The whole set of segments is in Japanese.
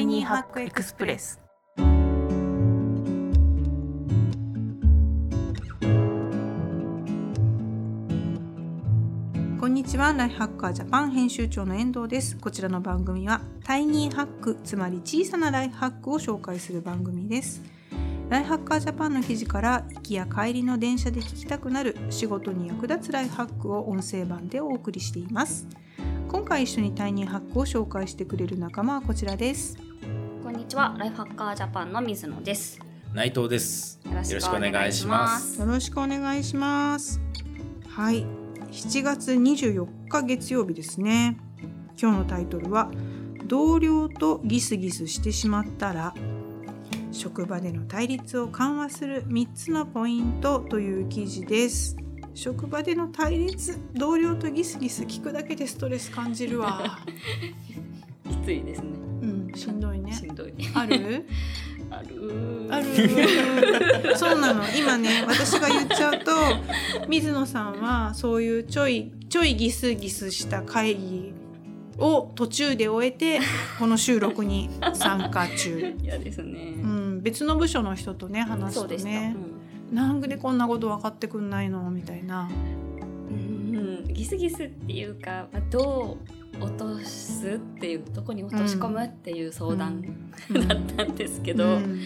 イニーハックエクスプレス。こんにちは。ライフハッカージャパン編集長の遠藤です。こちらの番組はタイニーハックつまり小さなライフハックを紹介する番組です。ライフハッカージャパンの記事から行きや帰りの電車で聞きたくなる仕事に役立つライフハックを音声版でお送りしています。今回一緒にタイニーハックを紹介してくれる仲間はこちらです。こんにちは、ライフハッカージャパンの水野です。内藤です。よろよろしくお願いします。よろしくお願いしますはい7月24日月曜日ですね今日のタイトルは同僚とギスギスしてしまったら職場での対立を緩和する3つのポイントという記事です職場での対立同僚とギスギス聞くだけでストレス感じるわ きついですね。うんしんどいね。しんどい。ある？ある。ある。そうなの。今ね私が言っちゃうと水野さんはそういうちょいちょいギスギスした会議を途中で終えてこの収録に参加中、嫌ですね。うん、別の部署の人とね話すとそうでした。ねなんでこんなこと分かってくんないの？みたいなギスギスっていうか、まあ、どう落とすっていうどこに落とし込むっていう相談だったんですけど、うん。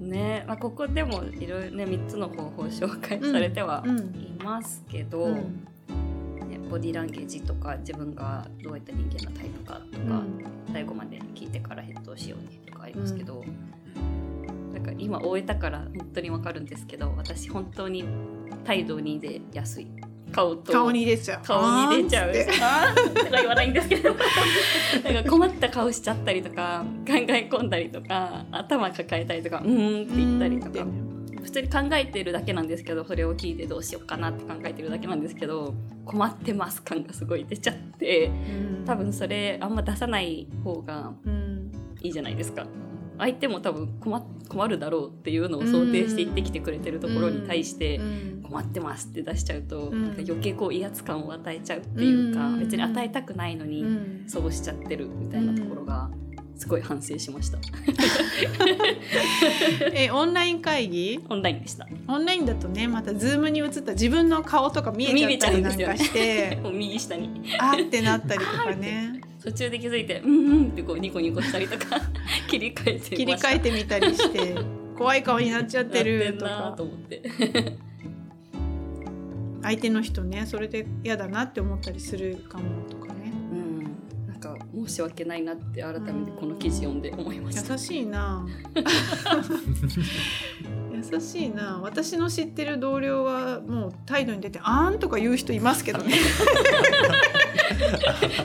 ね、まあ、ここでもいろいろね3つの方法を紹介されてはうんいますけど、うん。ね、ボディーランゲージとか自分がどういった人間のタイプかとか、最後まで聞いてから返答しようねとかありますけど、なんか今終えたから本当にわかるんですけど私本当に態度に出やすい顔と。顔に出ちゃう。顔に出ちゃう。とか言わないんですけど。なんか困った顔しちゃったりとか考え込んだりとか頭抱えたりとかうーんって言ったりとか。普通に考えてるだけなんですけどそれを聞いてどうしようかなって考えてるだけなんですけど困ってます感がすごい出ちゃってうん。多分それあんま出さない方がうんいいじゃないですか相手も多分困困るだろうっていうのを想定して言ってきてくれてるところに対してうん。困ってますって出しちゃうと、うん。なんか余計こう威圧感を与えちゃうっていうか、うん。別に与えたくないのに、うん。そうしちゃってるみたいなところがすごい反省しました。えオンライン会議？オンラインでした。オンラインだとねまたズームに映った自分の顔とか見えちゃったりなんかして。右下に。あーってなったりとかね途中で気づいてうん。うんってこうニコニコしたりとか 切り替えて切り替えてみたりして 怖い顔になっちゃってるとか。なと思って。相手の人ねそれで嫌だなって思ったりするかもとかね。うん。なんか申し訳ないなって改めてこの記事読んで思いました。優しいな。優しいな。私の知ってる同僚はもう態度に出て「あーん」とか言う人いますけどね、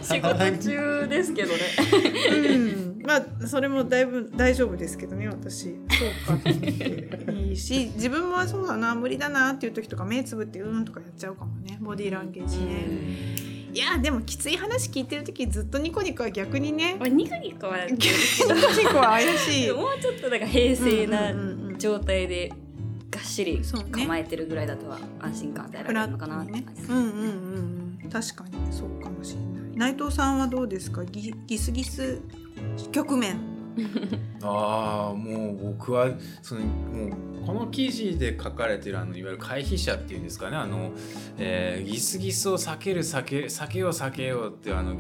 仕事中ですけどね。うん、まあそれもだいぶ大丈夫ですけどね私。そうかいいし自分もそうだな無理だなっていう時とか目つぶって「うん」とかやっちゃうかもね。ボディーランゲージね。いやでもきつい話聞いてる時ずっとニコニコは逆にね。まあニコニコは ニコニコは怪しい。もうちょっとなんか平静な状態でがっしり構えてるぐらいだとは安心感与えらるのかなって感じ。ですうんうんうんうん確かにそうかもしれない。内藤さんはどうですか？ギギスギス局面。ああもう僕はそのもうこの記事で書かれてるあのいわゆる回避者っていうんですかね。あの、えーギスギスを避ける避け避けよう避けようってあの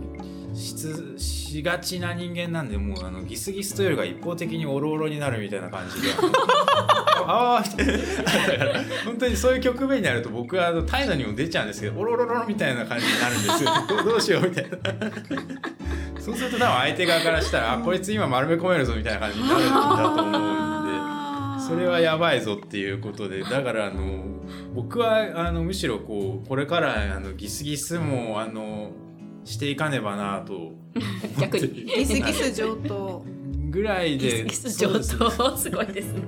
しつしがちな人間なんでもうあのギスギスというよりが一方的にオロオロになるみたいな感じで ああみたいなだから本当にそういう局面になると僕はあの態度にも出ちゃうんですけどオロロロみたいな感じになるんですよ。どうどうしようみたいな。そうすると多分相手側からしたら、あこいつ今丸め込めるぞみたいな感じになるんだと思うんで。それはやばいぞっていうことでだからあの僕はあのむしろこうこれからあのギスギスもあのしていかねばなと思って。逆に。ギスギス上等ぐらいでギス上等すごいですね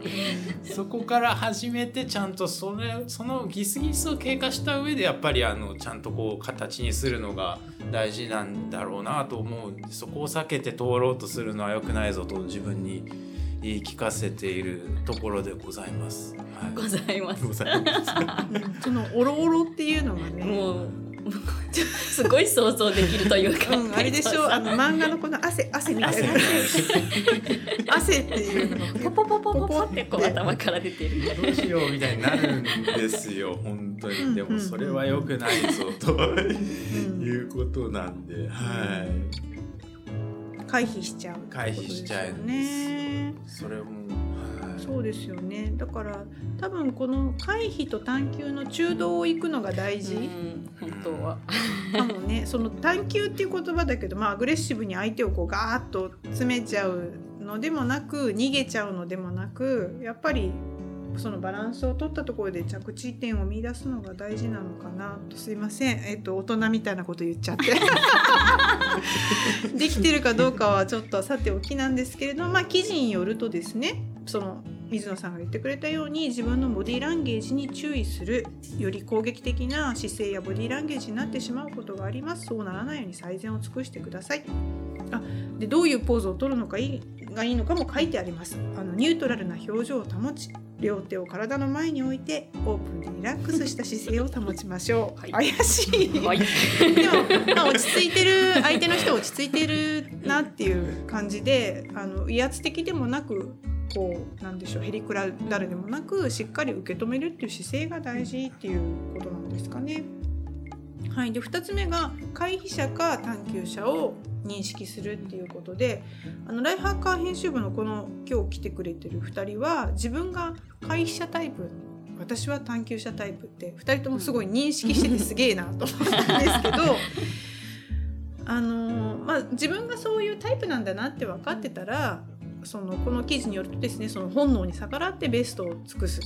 そこから始めてちゃんとそれそのギスギスを経過した上でやっぱりあのちゃんとこう形にするのが大事なんだろうなと思うんでそこを避けて通ろうとするのは良くないぞと自分に言い聞かせているところでございます。はいございます。そのオロオロっていうのがねもうすごい想像できるというか、うん、あれでしょ？あの漫画のこの汗汗みたいな。汗。っていうのがポポポポポポってこう頭から出てる。どうしようみたいになるんですよ本当うん。にでもそれは良くないぞとうんいうことなんで。はい。回避しちゃう回避しちゃうんねそれもはいそうですよね。だから多分この回避と探求の中道を行くのが大事、うん本当は。かもね。その探求っていう言葉だけど、まあ、アグレッシブに相手をこうガーッと詰めちゃうのでもなく逃げちゃうのでもなくやっぱりそのバランスを取ったところで着地点を見出すのが大事なのかなと。すいません、えっと、大人みたいなこと言っちゃって。できてるかどうかはちょっとさておきなんですけれども、まあ、記事によるとですねその水野さんが言ってくれたように自分のボディーランゲージに注意するより攻撃的な姿勢やボディーランゲージになってしまうことがあります。そうならないように最善を尽くしてください。あでどういうポーズを取るのかいい？がいいのかも書いてあります。あのニュートラルな表情を保ち両手を体の前に置いてオープンでリラックスした姿勢を保ちましょう、はい。怪しい。はい。でも、まあ、落ち着いてる相手の人は落ち着いてるなっていう感じであの威圧的でもなくこうなんでしょうへりくらだるでもなくしっかり受け止めるっていう姿勢が大事っていうことなんですかね。はい、で2つ目が回避者か探求者を認識するっていうことであのライフハッカー編集部のこの今日来てくれてる2人は自分が回避者タイプ私は探求者タイプって2人ともすごい認識しててすげえなと思ったんですけど。あのまあ、自分がそういうタイプなんだなって分かってたらそのこの記事によるとですねその本能に逆らってベストを尽くす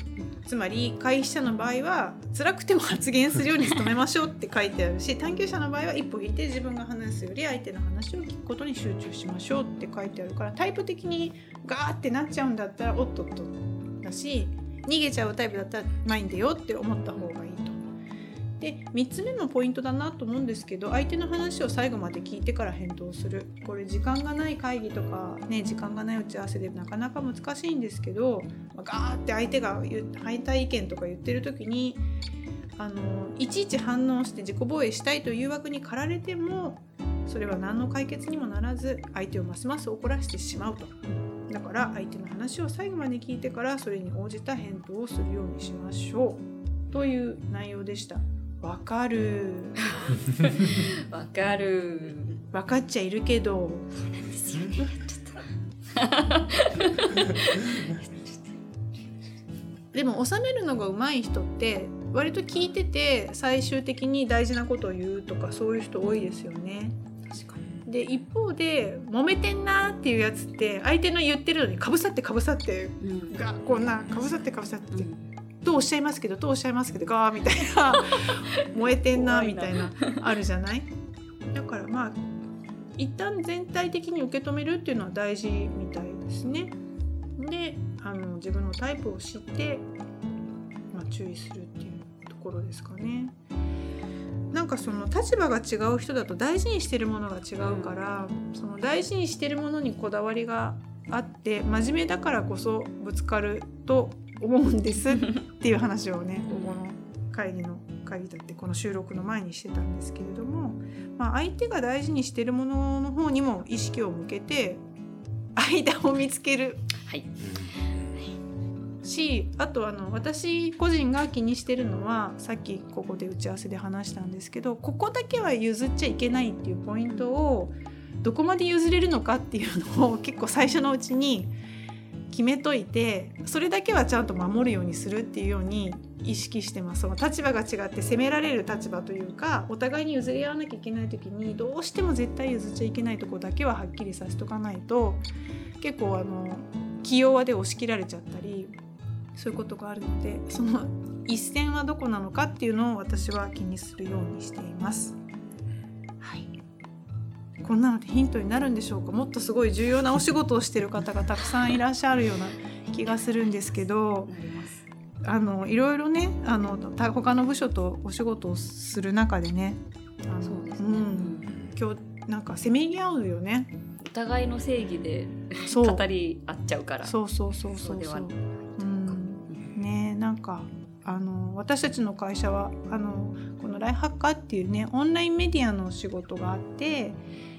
つまり回避者の場合は辛くても発言するように努めましょうって書いてあるし探求者の場合は一歩引いて自分が話すより相手の話を聞くことに集中しましょうって書いてあるからタイプ的にガーってなっちゃうんだったらおっとっとだし逃げちゃうタイプだったら前に出よって思った方がいい。で3つ目のポイントだなと思うんですけど相手の話を最後まで聞いてから返答するこれ時間がない会議とかね時間がない打ち合わせでなかなか難しいんですけどまあガーって相手が言う反対意見とか言ってる時にあのいちいち反応して自己防衛したいという誘惑に駆られてもそれは何の解決にもならず相手をますます怒らせてしまうと。だから相手の話を最後まで聞いてからそれに応じた返答をするようにしましょうという内容でした。わかる。わかる。わかっちゃいるけど。ですよねちょっでも収めるのが上手い人って割と聞いてて最終的に大事なことを言うとかそういう人多いですよね。と確かに。で一方で揉めてんなっていうやつって相手の言ってるのにかぶさってかぶさってうん。がこんなかぶさってかぶさって、うんとおっしゃいますけどとおっしゃいますけどガーみたいな 燃えてんなみたいなあるじゃない？だからまあ一旦全体的に受け止めるっていうのは大事みたいですね。であの自分のタイプを知って、まあ、注意するっていうところですかね。なんかその立場が違う人だと大事にしてるものが違うから、その大事にしてるものにこだわりがあって真面目だからこそぶつかると思うんですっていう話をねここの会議の会議だってこの収録の前にしてたんですけれども、まあ、相手が大事にしてるものの方にも意識を向けて間を見つける。はい。しあとあの私個人が気にしてるのはさっきここで打ち合わせで話したんですけどここだけは譲っちゃいけないっていうポイントをどこまで譲れるのかっていうのを結構最初のうちに決めといてそれだけはちゃんと守るようにするっていうように意識してますその立場が違って責められる立場というかお互いに譲り合わなきゃいけない時にどうしても絶対譲っちゃいけないとこだけははっきりさせとかないと結構あの気弱で押し切られちゃったりそういうことがあるのでその一線はどこなのかっていうのを私は気にするようにしています。はいこんなのでヒントになるんでしょうか？もっとすごい重要なお仕事をしてる方がたくさんいらっしゃるような気がするんですけどあのいろいろねあのた他の部署とお仕事をする中でねあのそうですね、ん、うん。今日なんかせめぎ合うよね。お互いの正義でそう。語り合っちゃうから。そうそうそうそうそう。そううん。ねなんかあの私たちの会社はあのこのライハッカーっていうねオンラインメディアの仕事があって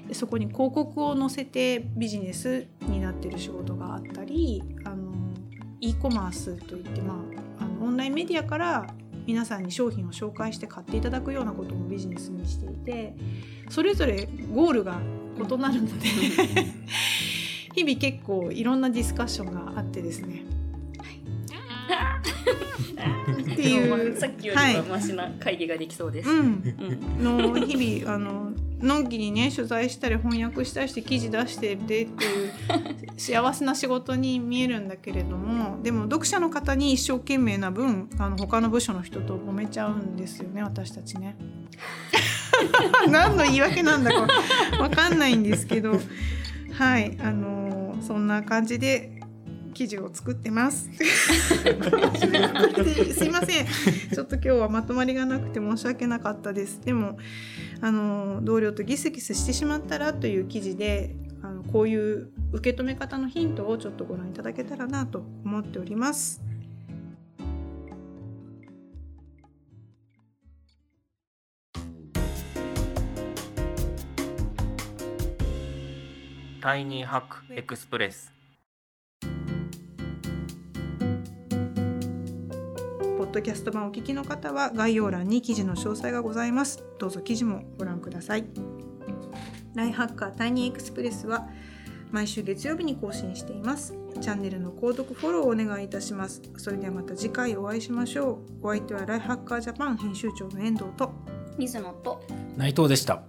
でそこに広告を載せてビジネスになってる仕事があったりあの e コマースといって、まあ、あのオンラインメディアから皆さんに商品を紹介して買っていただくようなこともビジネスにしていてそれぞれゴールが異なるので 日々結構いろんなディスカッションがあってですね。っていう。さっきよりはマシな会議ができそうです。うん、の日々あののんきにね取材したり翻訳したりして記事出しててっていう幸せな仕事に見えるんだけれどもでも読者の方に一生懸命な分あの他の部署の人と揉めちゃうんですよね私たちね。何の言い訳なんだか分かんないんですけど。はい。あのそんな感じで記事を作ってます。すいません。ちょっと今日はまとまりがなくて申し訳なかったです。でもあの同僚とギスギスしてしまったらという記事であのこういう受け止め方のヒントをちょっとご覧いただけたらなと思っております。タイニーハックエクスプレスポッドキャスト版お聞きの方は概要欄に記事の詳細がございます。どうぞ記事もご覧ください。ライフハッカータイニーエクスプレスは毎週月曜日に更新しています。チャンネルの購読フォローをお願いいたします。それではまた次回お会いしましょう。お相手はライフハッカージャパン編集長の遠藤と水野と内藤でした。